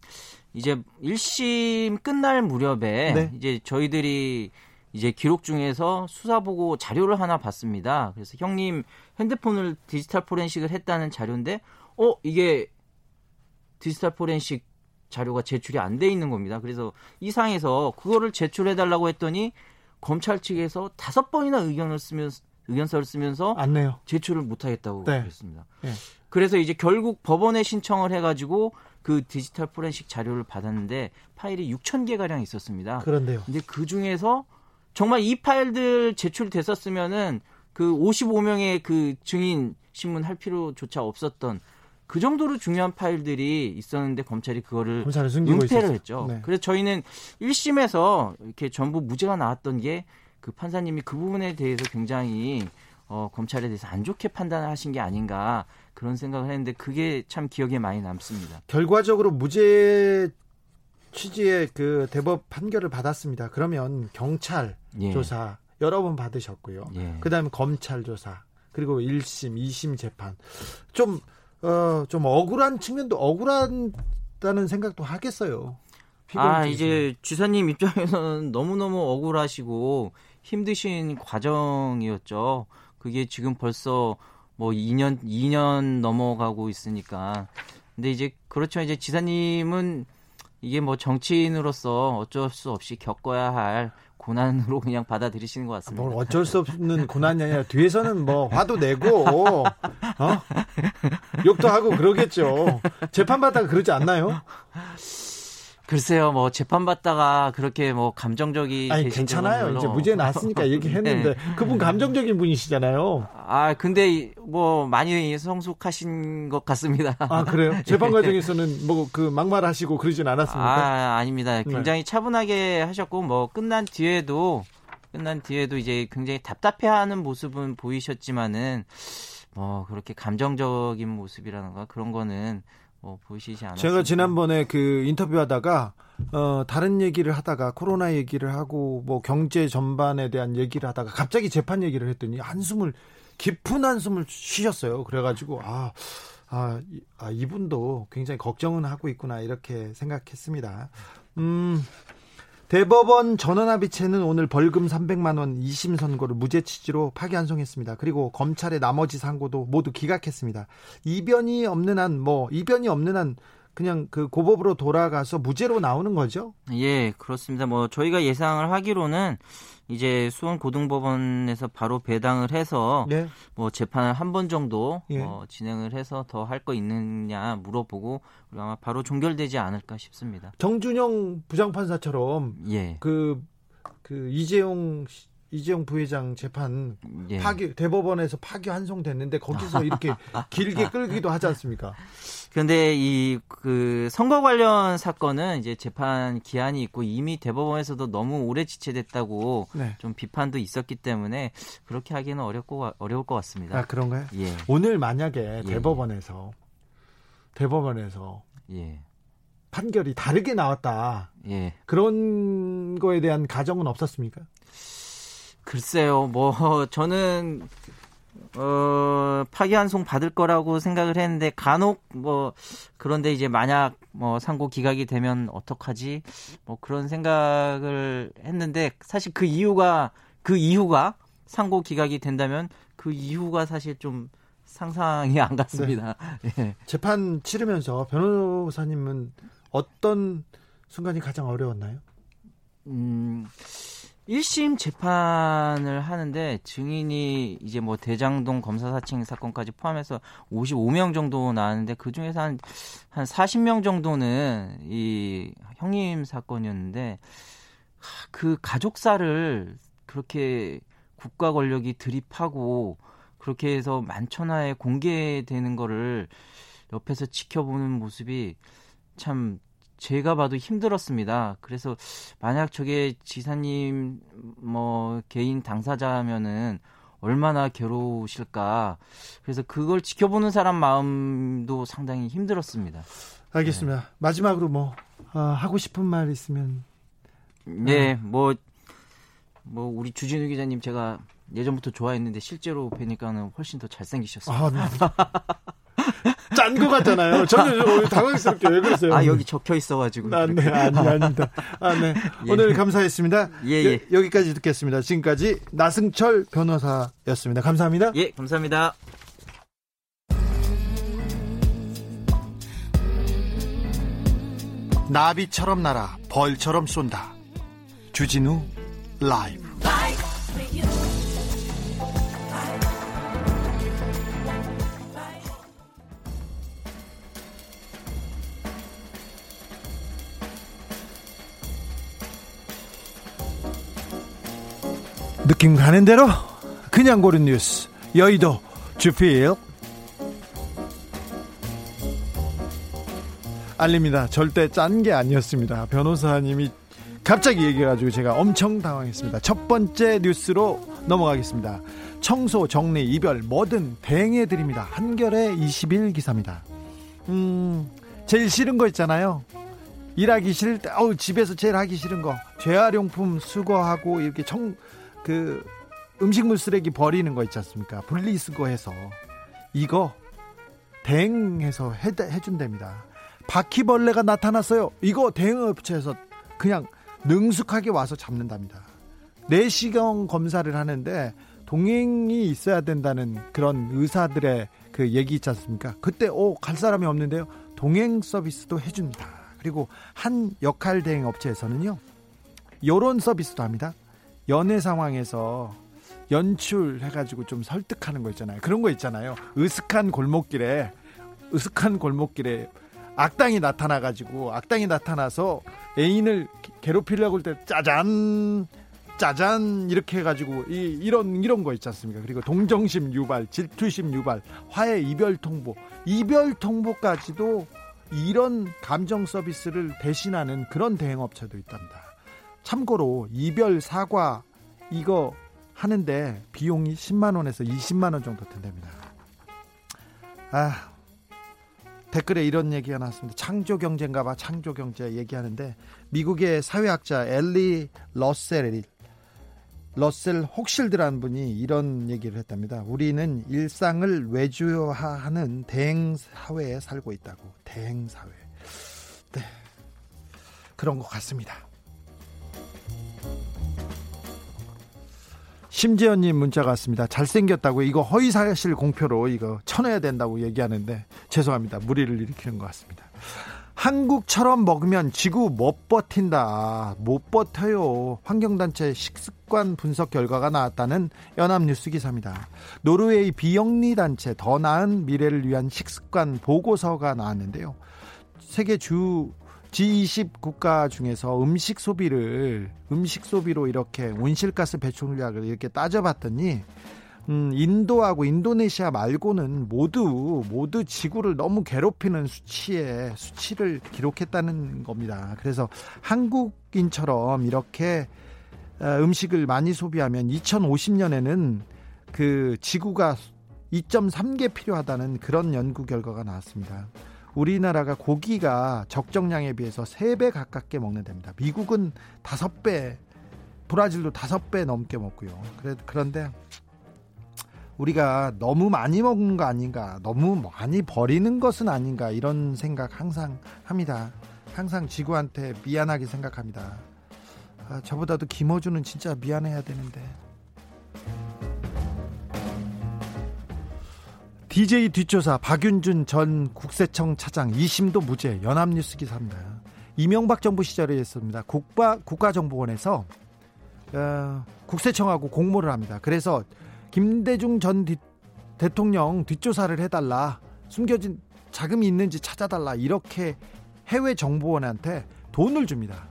이제 1심 끝날 무렵에 네. 이제 저희들이 이제 기록 중에서 수사 보고 자료를 하나 봤습니다. 그래서 형님 핸드폰을 디지털 포렌식을 했다는 자료인데, 어 이게 디지털 포렌식 자료가 제출이 안 돼 있는 겁니다. 그래서 이 상에서 그거를 제출해 달라고 했더니 검찰 측에서 다섯 번이나 의견을 쓰면서 의견서를 쓰면서 안 내요. 제출을 못 하겠다고 네. 그랬습니다. 네. 그래서 이제 결국 법원에 신청을 해 가지고 그 디지털 포렌식 자료를 받았는데 파일이 6천 개 가량 있었습니다. 그런데요. 근데 그 중에서 정말 이 파일들 제출됐었으면은 그 55명의 그 증인 신문 할 필요조차 없었던 그 정도로 중요한 파일들이 있었는데 검찰이 그거를 은폐를 했죠. 네. 그래서 저희는 1심에서 이렇게 전부 무죄가 나왔던 게 그 판사님이 그 부분에 대해서 굉장히 어, 검찰에 대해서 안 좋게 판단을 하신 게 아닌가 그런 생각을 했는데 그게 참 기억에 많이 남습니다. 결과적으로 무죄 취지의 그 대법 판결을 받았습니다. 그러면 경찰 예. 조사 여러 번 받으셨고요. 예. 그다음에 검찰 조사 그리고 1심, 2심 재판 좀 어, 좀 억울한 측면도 억울하다는 생각도 하겠어요. 아, 이제 주사님 입장에서는 너무너무 억울하시고 힘드신 과정이었죠. 그게 지금 벌써 뭐 2년, 2년 넘어가고 있으니까. 근데 이제 그렇죠. 이제 지사님은 이게 뭐 정치인으로서 어쩔 수 없이 겪어야 할 고난으로 *laughs* 그냥 받아들이시는 것 같습니다. 뭘 어쩔 수 없는 고난이 아니라 뒤에서는 뭐 화도 내고 어? 욕도 하고 그러겠죠. 재판 받다가 그러지 않나요? 글쎄요, 뭐 재판 받다가 그렇게 뭐 감정적이 아니 괜찮아요. 이제 무죄 나왔으니까 얘기했는데 *laughs* 네. 그분 감정적인 분이시잖아요. 아 근데 뭐 많이 성숙하신 것 같습니다. 아 그래요? *laughs* 재판 과정에서는 뭐 그 막말하시고 그러진 않았습니까? 아 아닙니다. 네. 굉장히 네. 차분하게 하셨고 뭐 끝난 뒤에도 끝난 뒤에도 이제 굉장히 답답해하는 모습은 보이셨지만은 뭐 그렇게 감정적인 모습이라는가 그런 거는 뭐 보시지 않았어요. 제가 지난번에 그 인터뷰하다가 어 다른 얘기를 하다가 코로나 얘기를 하고 뭐 경제 전반에 대한 얘기를 하다가 갑자기 재판 얘기를 했더니 한숨을 깊은 한숨을 쉬셨어요. 그래가지고 아. 아, 아, 이분도 굉장히 걱정은 하고 있구나, 이렇게 생각했습니다. 음, 대법원 전원합의체는 오늘 벌금 300만 원 2심 선고를 무죄 취지로 파기환송했습니다. 그리고 검찰의 나머지 상고도 모두 기각했습니다. 이변이 없는 한 뭐 이변이 없는 한 그냥 그 고법으로 돌아가서 무죄로 나오는 거죠? 예, 그렇습니다. 뭐 저희가 예상을 하기로는 이제 수원 고등법원에서 바로 배당을 해서 네. 뭐 재판을 한 번 정도 예. 어, 진행을 해서 더 할 거 있느냐 물어보고 아마 바로 종결되지 않을까 싶습니다. 정준영 부장판사처럼 예. 그, 그 이재용 이재용 부회장 재판 예. 파기 대법원에서 파기 환송됐는데 거기서 이렇게 *laughs* 길게 끌기도 하지 않습니까? 그런데 이 그 선거 관련 사건은 이제 재판 기한이 있고 이미 대법원에서도 너무 오래 지체됐다고 네. 좀 비판도 있었기 때문에 그렇게 하기는 어렵고 어려울 것 같습니다. 아 그런가요? 예. 오늘 만약에 예. 대법원에서 대법원에서 예. 판결이 다르게 나왔다. 예. 그런 거에 대한 가정은 없었습니까? 글쎄요, 뭐 저는 어, 파기환송 받을 거라고 생각을 했는데 간혹 뭐 그런데 이제 만약 뭐 상고 기각이 되면 어떡하지? 뭐 그런 생각을 했는데 사실 그 이유가 그 이유가 상고 기각이 된다면 그 이유가 사실 좀 상상이 안 갔습니다. 네. 예. 재판 치르면서 변호사님은 어떤 순간이 가장 어려웠나요? 음. 1심 재판을 하는데 증인이 이제 뭐 대장동 검사 사칭 사건까지 포함해서 55명 정도 나왔는데 그 중에서 한, 한 40명 정도는 이 형님 사건이었는데 그 가족사를 그렇게 국가 권력이 드립하고 그렇게 해서 만천하에 공개되는 거를 옆에서 지켜보는 모습이 참 제가 봐도 힘들었습니다. 그래서 만약 저게 지사님 뭐 개인 당사자면은 얼마나 괴로우실까. 그래서 그걸 지켜보는 사람 마음도 상당히 힘들었습니다. 알겠습니다. 네. 마지막으로 뭐 어, 하고 싶은 말 있으면 네, 뭐, 뭐, 우리 주진우 기자님 제가 예전부터 좋아했는데 실제로 뵈니까는 훨씬 더 잘생기셨어요. 아, 네. *laughs* 짠것 같잖아요. 저는 당황스럽게 왜 그러세요? 아, 여기 적혀 있어가지고. 아, 네, 아니, 아닙니다. 아, 네. *laughs* 예. 오늘 감사했습니다. 예, 예. 여, 기까지 듣겠습니다. 지금까지 나승철 변호사였습니다. 감사합니다. 예, 감사합니다. 나비처럼 날아 벌처럼 쏜다. 주진우 라이브. 느낌 가는 대로 그냥 고른 뉴스 여의도 주필 알립니다. 절대 짠 게 아니었습니다. 변호사님이 갑자기 얘기해가지고 제가 엄청 당황했습니다. 첫 번째 뉴스로 넘어가겠습니다. 청소, 정리, 이별, 뭐든 대행해드립니다. 한결의 20일 기사입니다. 음, 제일 싫은 거 있잖아요. 일하기 싫을 때, 어우, 집에서 제일 하기 싫은 거. 재활용품 수거하고 이렇게 청, 그 음식물 쓰레기 버리는 거 있지 않습니까? 분리수거해서 이거 대행해서 해, 해준답니다. 바퀴벌레가 나타났어요. 이거 대행업체에서 그냥 능숙하게 와서 잡는답니다. 내시경 검사를 하는데 동행이 있어야 된다는 그런 의사들의 그 얘기 있지 않습니까? 그때 오 갈 사람이 없는데요. 동행 서비스도 해줍니다. 그리고 한 역할 대행 업체에서는요. 요런 서비스도 합니다. 연애 상황에서 연출해가지고 좀 설득하는 거 있잖아요. 그런 거 있잖아요. 으슥한 골목길에 으슥한 골목길에 악당이 나타나가지고 악당이 나타나서 애인을 괴롭히려고 할 때 짜잔 짜잔 이렇게 해가지고 이, 이런 이런 거 있지 않습니까? 그리고 동정심 유발, 질투심 유발, 화해 이별 통보, 이별 통보까지도 이런 감정 서비스를 대신하는 그런 대행업체도 있답니다. 참고로 이별 사과 이거 하는데 비용이 10만 원에서 20만 원 정도 든답니다. 아 댓글에 이런 얘기가 나왔습니다. 창조 경제인가 봐. 창조 경제 얘기하는데 미국의 사회학자 엘리 러셀이 러셀 혹실드라는 분이 이런 얘기를 했답니다. 우리는 일상을 외주화하는 대행 사회에 살고 있다고. 대행 사회. 네. 그런 것 같습니다. 심지연님 문자가 왔습니다. 잘생겼다고 이거 허위사실 공표로 이거 쳐내야 된다고 얘기하는데 죄송합니다. 무리를 일으키는 것 같습니다. 한국처럼 먹으면 지구 못 버틴다. 못 버텨요. 환경단체 식습관 분석 결과가 나왔다는 연합뉴스 기사입니다. 노르웨이 비영리 단체 더 나은 미래를 위한 식습관 보고서가 나왔는데요. 세계 주 G20 국가 중에서 음식 소비를 음식 소비로 이렇게 온실가스 배출량을 이렇게 따져봤더니 음, 인도하고 인도네시아 말고는 모두 모두 지구를 너무 괴롭히는 수치에 수치를 기록했다는 겁니다. 그래서 한국인처럼 이렇게 어, 음식을 많이 소비하면 2050년에는 그 지구가 2.3개 필요하다는 그런 연구 결과가 나왔습니다. 우리나라가 고기가 적정량에 비해서 3배 가깝게 먹는 데입니다. 미국은 5배, 브라질도 5배 넘게 먹고요. 그래, 그런데 우리가 너무 많이 먹는 거 아닌가, 너무 많이 버리는 것은 아닌가, 이런 생각 항상 합니다. 항상 지구한테 미안하게 생각합니다. 아, 저보다도 김어준은 진짜 미안해야 되는데. DJ 뒷조사 박윤준 전 국세청 차장 2심도 무죄 연합뉴스 기사입니다. 이명박 정부 시절에 했습니다. 국가 국가정보원에서 어, 국세청하고 공모를 합니다. 그래서 김대중 전 뒤, 대통령 뒷조사를 해달라 숨겨진 자금이 있는지 찾아달라 이렇게 해외 정보원한테 돈을 줍니다.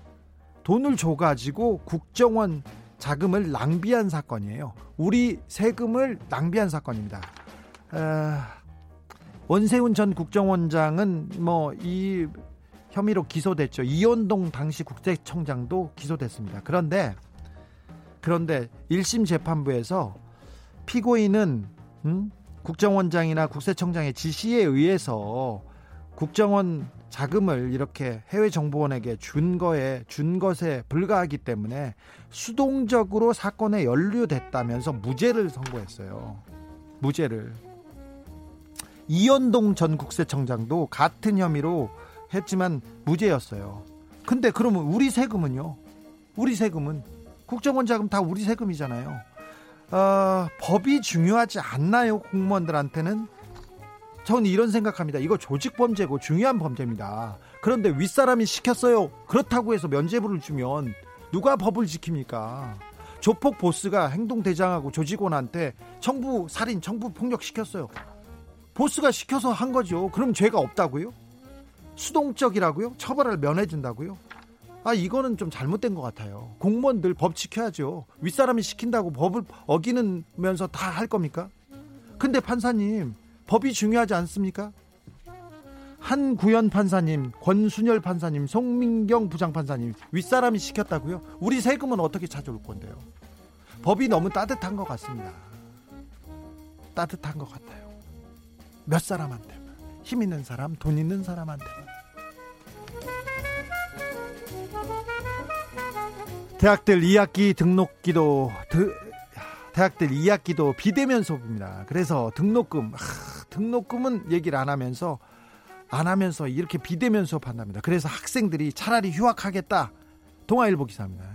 돈을 줘가지고 국정원 자금을 낭비한 사건이에요. 우리 세금을 낭비한 사건입니다. 원세훈 전 국정원장은 뭐 이 혐의로 기소됐죠. 이현동 당시 국세청장도 기소됐습니다. 그런데 그런데 1심 재판부에서 피고인은 음? 국정원장이나 국세청장의 지시에 의해서 국정원 자금을 이렇게 해외 정보원에게 준 거에 준 것에 불과하기 때문에 수동적으로 사건에 연루됐다면서 무죄를 선고했어요. 무죄를. 이현동 전 국세청장도 같은 혐의로 했지만 무죄였어요. 근데 그러면 우리 세금은요? 우리 세금은 국정원 자금 다 우리 세금이잖아요. 어, 법이 중요하지 않나요? 공무원들한테는? 저는 이런 생각합니다. 이거 조직 범죄고 중요한 범죄입니다. 그런데 윗사람이 시켰어요. 그렇다고 해서 면죄부를 주면 누가 법을 지킵니까? 조폭 보스가 행동대장하고 조직원한테 청부 살인, 청부 폭력 시켰어요. 보스가 시켜서 한 거죠. 그럼 죄가 없다고요? 수동적이라고요? 처벌을 면해준다고요? 아 이거는 좀 잘못된 것 같아요. 공무원들 법 지켜야죠. 윗사람이 시킨다고 법을 어기는면서 다 할 겁니까? 근데 판사님 법이 중요하지 않습니까? 한구현 판사님, 권순열 판사님, 송민경 부장판사님 윗사람이 시켰다고요? 우리 세금은 어떻게 찾아올 건데요? 법이 너무 따뜻한 것 같습니다. 따뜻한 것 같아요. 몇 사람한테 힘 있는 사람, 돈 있는 사람한테 대학들 2학기 등록기도 대학들 2학기도 비대면 수업입니다. 그래서 등록금 하, 등록금은 얘기를 안 하면서 안 하면서 이렇게 비대면 수업한답니다. 그래서 학생들이 차라리 휴학하겠다. 동아일보 기사입니다.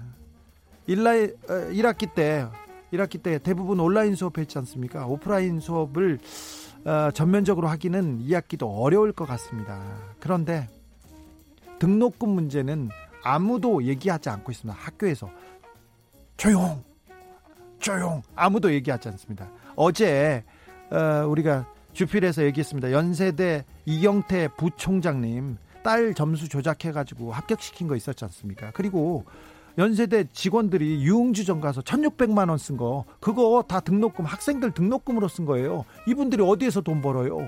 1라, 1학기 어, 때 1학기 때 대부분 온라인 수업했지 않습니까? 오프라인 수업을 어, 전면적으로 하기는 2학기도 어려울 것 같습니다. 그런데 등록금 문제는 아무도 얘기하지 않고 있습니다. 학교에서 조용, 조용, 아무도 얘기하지 않습니다. 어제 어, 우리가 주필에서 얘기했습니다. 연세대 이경태 부총장님 딸 점수 조작해가지고 합격시킨 거 있었지 않습니까? 그리고 연세대 직원들이 유흥주점 가서 1600만 원 쓴 거 그거 다 등록금 학생들 등록금으로 쓴 거예요. 이분들이 어디에서 돈 벌어요?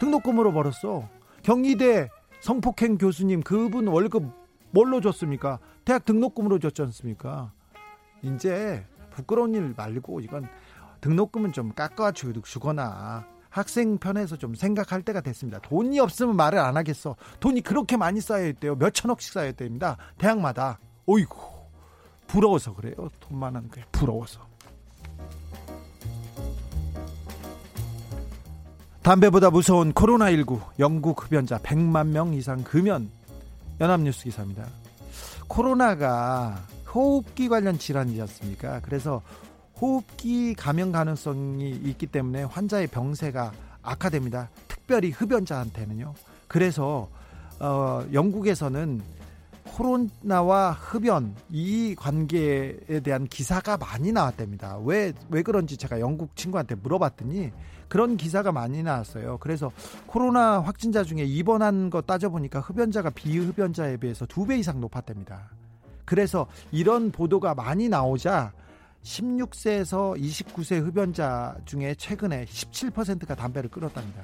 등록금으로 벌었어. 경희대 성폭행 교수님 그분 월급 뭘로 줬습니까? 대학 등록금으로 줬지 않습니까? 이제 부끄러운 일 말고 이건 등록금은 좀 깎아 주거나 학생 편에서 좀 생각할 때가 됐습니다. 돈이 없으면 말을 안 하겠어. 돈이 그렇게 많이 쌓여 있대요. 몇 천억씩 쌓여 있답니다. 대학마다. 어이구 부러워서 그래요. 돈 많은 게 부러워서. 담배보다 무서운 코로나19 영국 흡연자 100만 명 이상 금연 연합뉴스 기사입니다. 코로나가 호흡기 관련 질환이지 않습니까? 그래서 호흡기 감염 가능성이 있기 때문에 환자의 병세가 악화됩니다. 특별히 흡연자한테는요. 그래서 어, 영국에서는 코로나와 흡연 이 관계에 대한 기사가 많이 나왔답니다. 왜, 왜 그런지 제가 영국 친구한테 물어봤더니 그런 기사가 많이 나왔어요. 그래서 코로나 확진자 중에 입원한 거 따져보니까 흡연자가 비흡연자에 비해서 두 배 이상 높았답니다. 그래서 이런 보도가 많이 나오자 16세에서 29세 흡연자 중에 최근에 17%가 담배를 끊었답니다.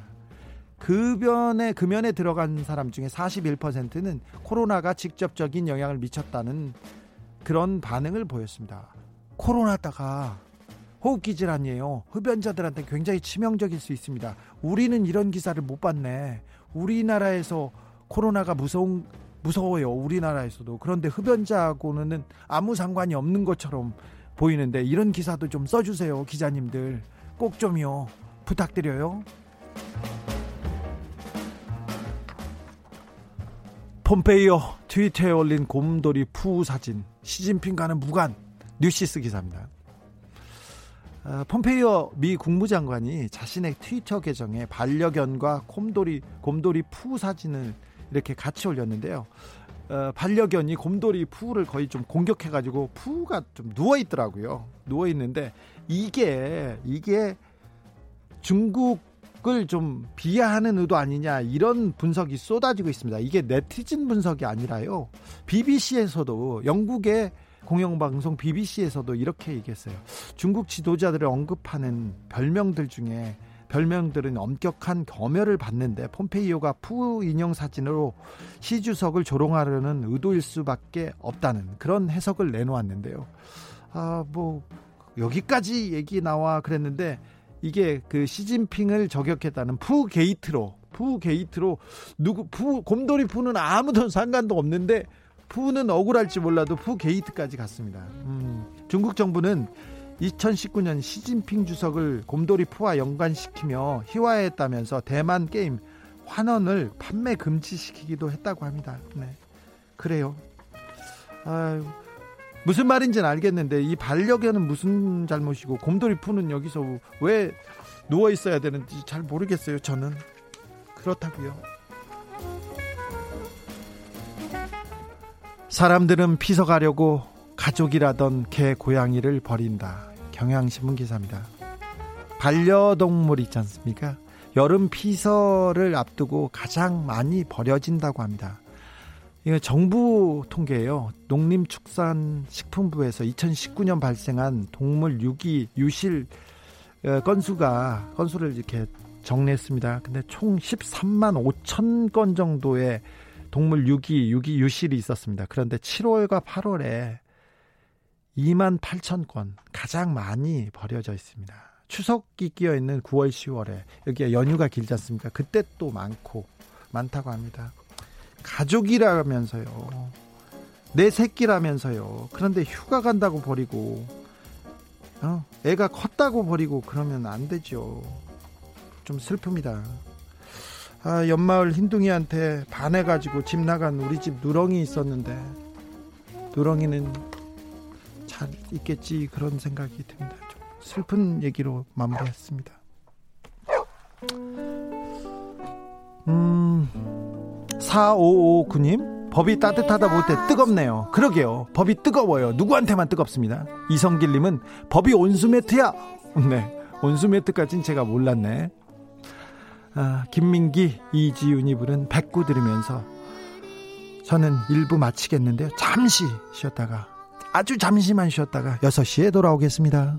급연에 금연에 들어간 사람 중에 41%는 코로나가 직접적인 영향을 미쳤다는 그런 반응을 보였습니다. 코로나다가 호흡기 질환이에요. 흡연자들한테 굉장히 치명적일 수 있습니다. 우리는 이런 기사를 못 봤네. 우리나라에서 코로나가 무서운 무서워요. 우리나라에서도. 그런데 흡연자하고는 아무 상관이 없는 것처럼 보이는데 이런 기사도 좀 써주세요. 기자님들. 꼭 좀요. 부탁드려요. 폼페이오 트위터에 올린 곰돌이 푸 사진 시진핑과는 무관 뉴시스 기사입니다. 어, 폼페이오 미 국무장관이 자신의 트위터 계정에 반려견과 곰돌이 곰돌이 푸 사진을 이렇게 같이 올렸는데요. 어, 반려견이 곰돌이 푸를 거의 좀 공격해가지고 푸가 좀 누워 있더라고요. 누워 있는데 이게 이게 중국 을 좀 비하하는 의도 아니냐 이런 분석이 쏟아지고 있습니다. 이게 네티즌 분석이 아니라요. BBC에서도 영국의 공영방송 BBC에서도 이렇게 얘기했어요. 중국 지도자들을 언급하는 별명들 중에 별명들은 엄격한 검열을 받는데 폼페이오가 푸 인형 사진으로 시 주석을 조롱하려는 의도일 수밖에 없다는 그런 해석을 내놓았는데요. 아, 뭐 여기까지 얘기 나와 그랬는데 이게 그 시진핑을 저격했다는 푸 게이트로 푸 게이트로 누구 푸 곰돌이 푸는 아무도 상관도 없는데 푸는 억울할지 몰라도 푸 게이트까지 갔습니다. 음, 중국 정부는 2019년 시진핑 주석을 곰돌이 푸와 연관시키며 희화했다면서 대만 게임 환원을 판매 금지시키기도 했다고 합니다. 네. 그래요. 아유, 무슨 말인지는 알겠는데 이 반려견은 무슨 잘못이고 곰돌이 푸는 여기서 왜 누워 있어야 되는지 잘 모르겠어요. 저는 그렇다고요. 사람들은 피서가려고 가족이라던 개 고양이를 버린다. 경향신문 기사입니다. 반려동물 있지 않습니까? 여름 피서를 앞두고 가장 많이 버려진다고 합니다. 이거 정부 통계예요. 농림축산식품부에서 2019년 발생한 동물 유기 유실 어, 건수가 건수를 이렇게 정리했습니다. 근데 총 13만 5천 건 정도의 동물 유기 유기 유실이 있었습니다. 그런데 7월과 8월에 2만 8천 건 가장 많이 버려져 있습니다. 추석이 끼어 있는 9월 10월에 여기에 연휴가 길지 않습니까? 그때 또 많고 많다고 합니다. 가족이라면서요. 내 새끼라면서요. 그런데 휴가 간다고 버리고, 어? 애가 컸다고 버리고 그러면 안 되죠. 좀 슬픕니다. 아, 연마을 흰둥이한테 반해가지고 집 나간 우리 집 누렁이 있었는데, 누렁이는 잘 있겠지 그런 생각이 듭니다. 좀 슬픈 얘기로 마무리했습니다. 음. 4559님 법이 따뜻하다 못해 뜨겁네요. 그러게요. 법이 뜨거워요. 누구한테만 뜨겁습니다. 이성길님은 법이 온수매트야. *laughs* 네 온수매트까진 제가 몰랐네. 아, 김민기 이지윤이 부른 백구 들으면서 저는 일부 마치겠는데요. 잠시 쉬었다가 아주 잠시만 쉬었다가 6시에 돌아오겠습니다